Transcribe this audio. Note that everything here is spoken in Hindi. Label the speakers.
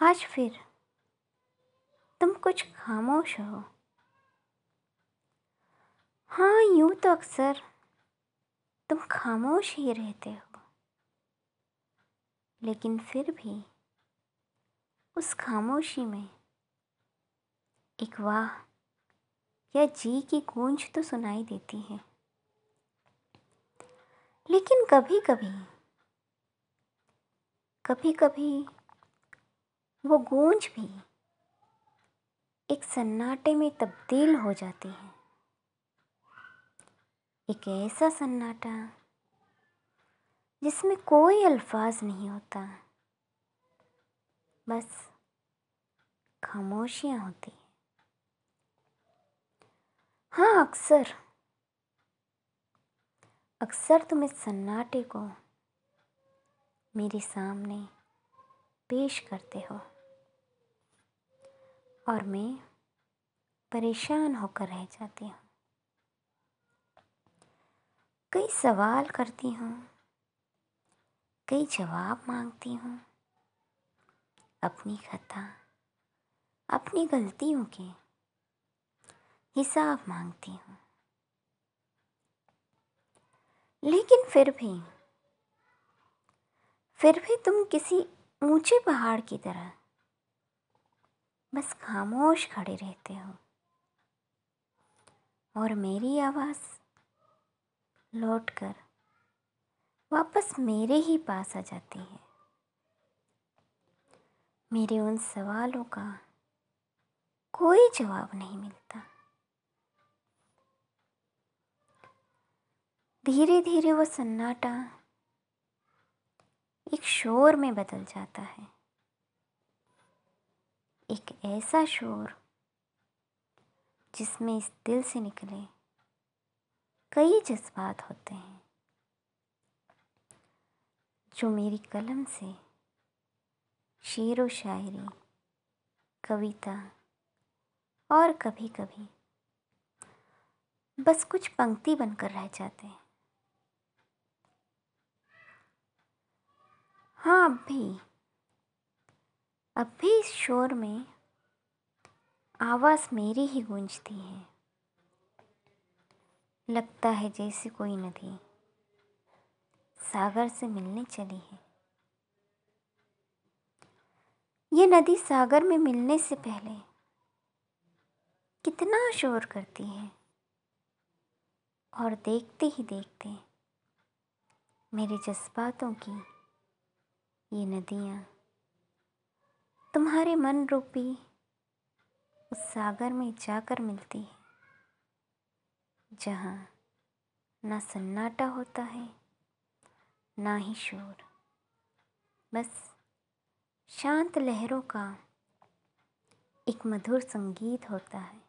Speaker 1: आज फिर तुम कुछ खामोश हो। हाँ यूँ तो अक्सर तुम खामोश ही रहते हो। लेकिन फिर भी उस खामोशी में एक वाह या जी की गूंज तो सुनाई देती है। लेकिन कभी कभी कभी कभी वो गूंज भी एक सन्नाटे में तब्दील हो जाती है। एक ऐसा सन्नाटा जिसमें कोई अल्फाज नहीं होता, बस खामोशियाँ होती हैं। हाँ अक्सर अक्सर तुम इस सन्नाटे को मेरे सामने पेश करते हो। और मैं परेशान होकर रह जाती हूँ। कई सवाल करती हूँ, कई जवाब मांगती हूँ। अपनी खता, अपनी गलतियों के हिसाब मांगती हूँ। लेकिन फिर भी फिर भी तुम किसी ऊँचे पहाड़ की तरह। बस खामोश खड़े रहते हो। और मेरी आवाज़ लौटकर वापस मेरे ही पास आ जाती है। मेरे उन सवालों का कोई जवाब नहीं मिलता। धीरे धीरे वो सन्नाटा एक शोर में बदल जाता है। एक ऐसा शोर जिसमें इस दिल से निकले कई जज्बात होते हैं, जो मेरी कलम से शेर व शायरी, कविता और कभी कभी बस कुछ पंक्ति बनकर रह जाते हैं। हाँ अब भी अब भी इस शोर में आवाज़ मेरी ही गूंजती है। लगता है जैसे कोई नदी सागर से मिलने चली है। ये नदी सागर में मिलने से पहले कितना शोर करती है। और देखते ही देखते मेरे जज्बातों की ये नदियाँ, तुम्हारे मन रूपी उस सागर में जाकर मिलती है, जहाँ ना सन्नाटा होता है, ना ही शोर। बस शांत लहरों का एक मधुर संगीत होता है।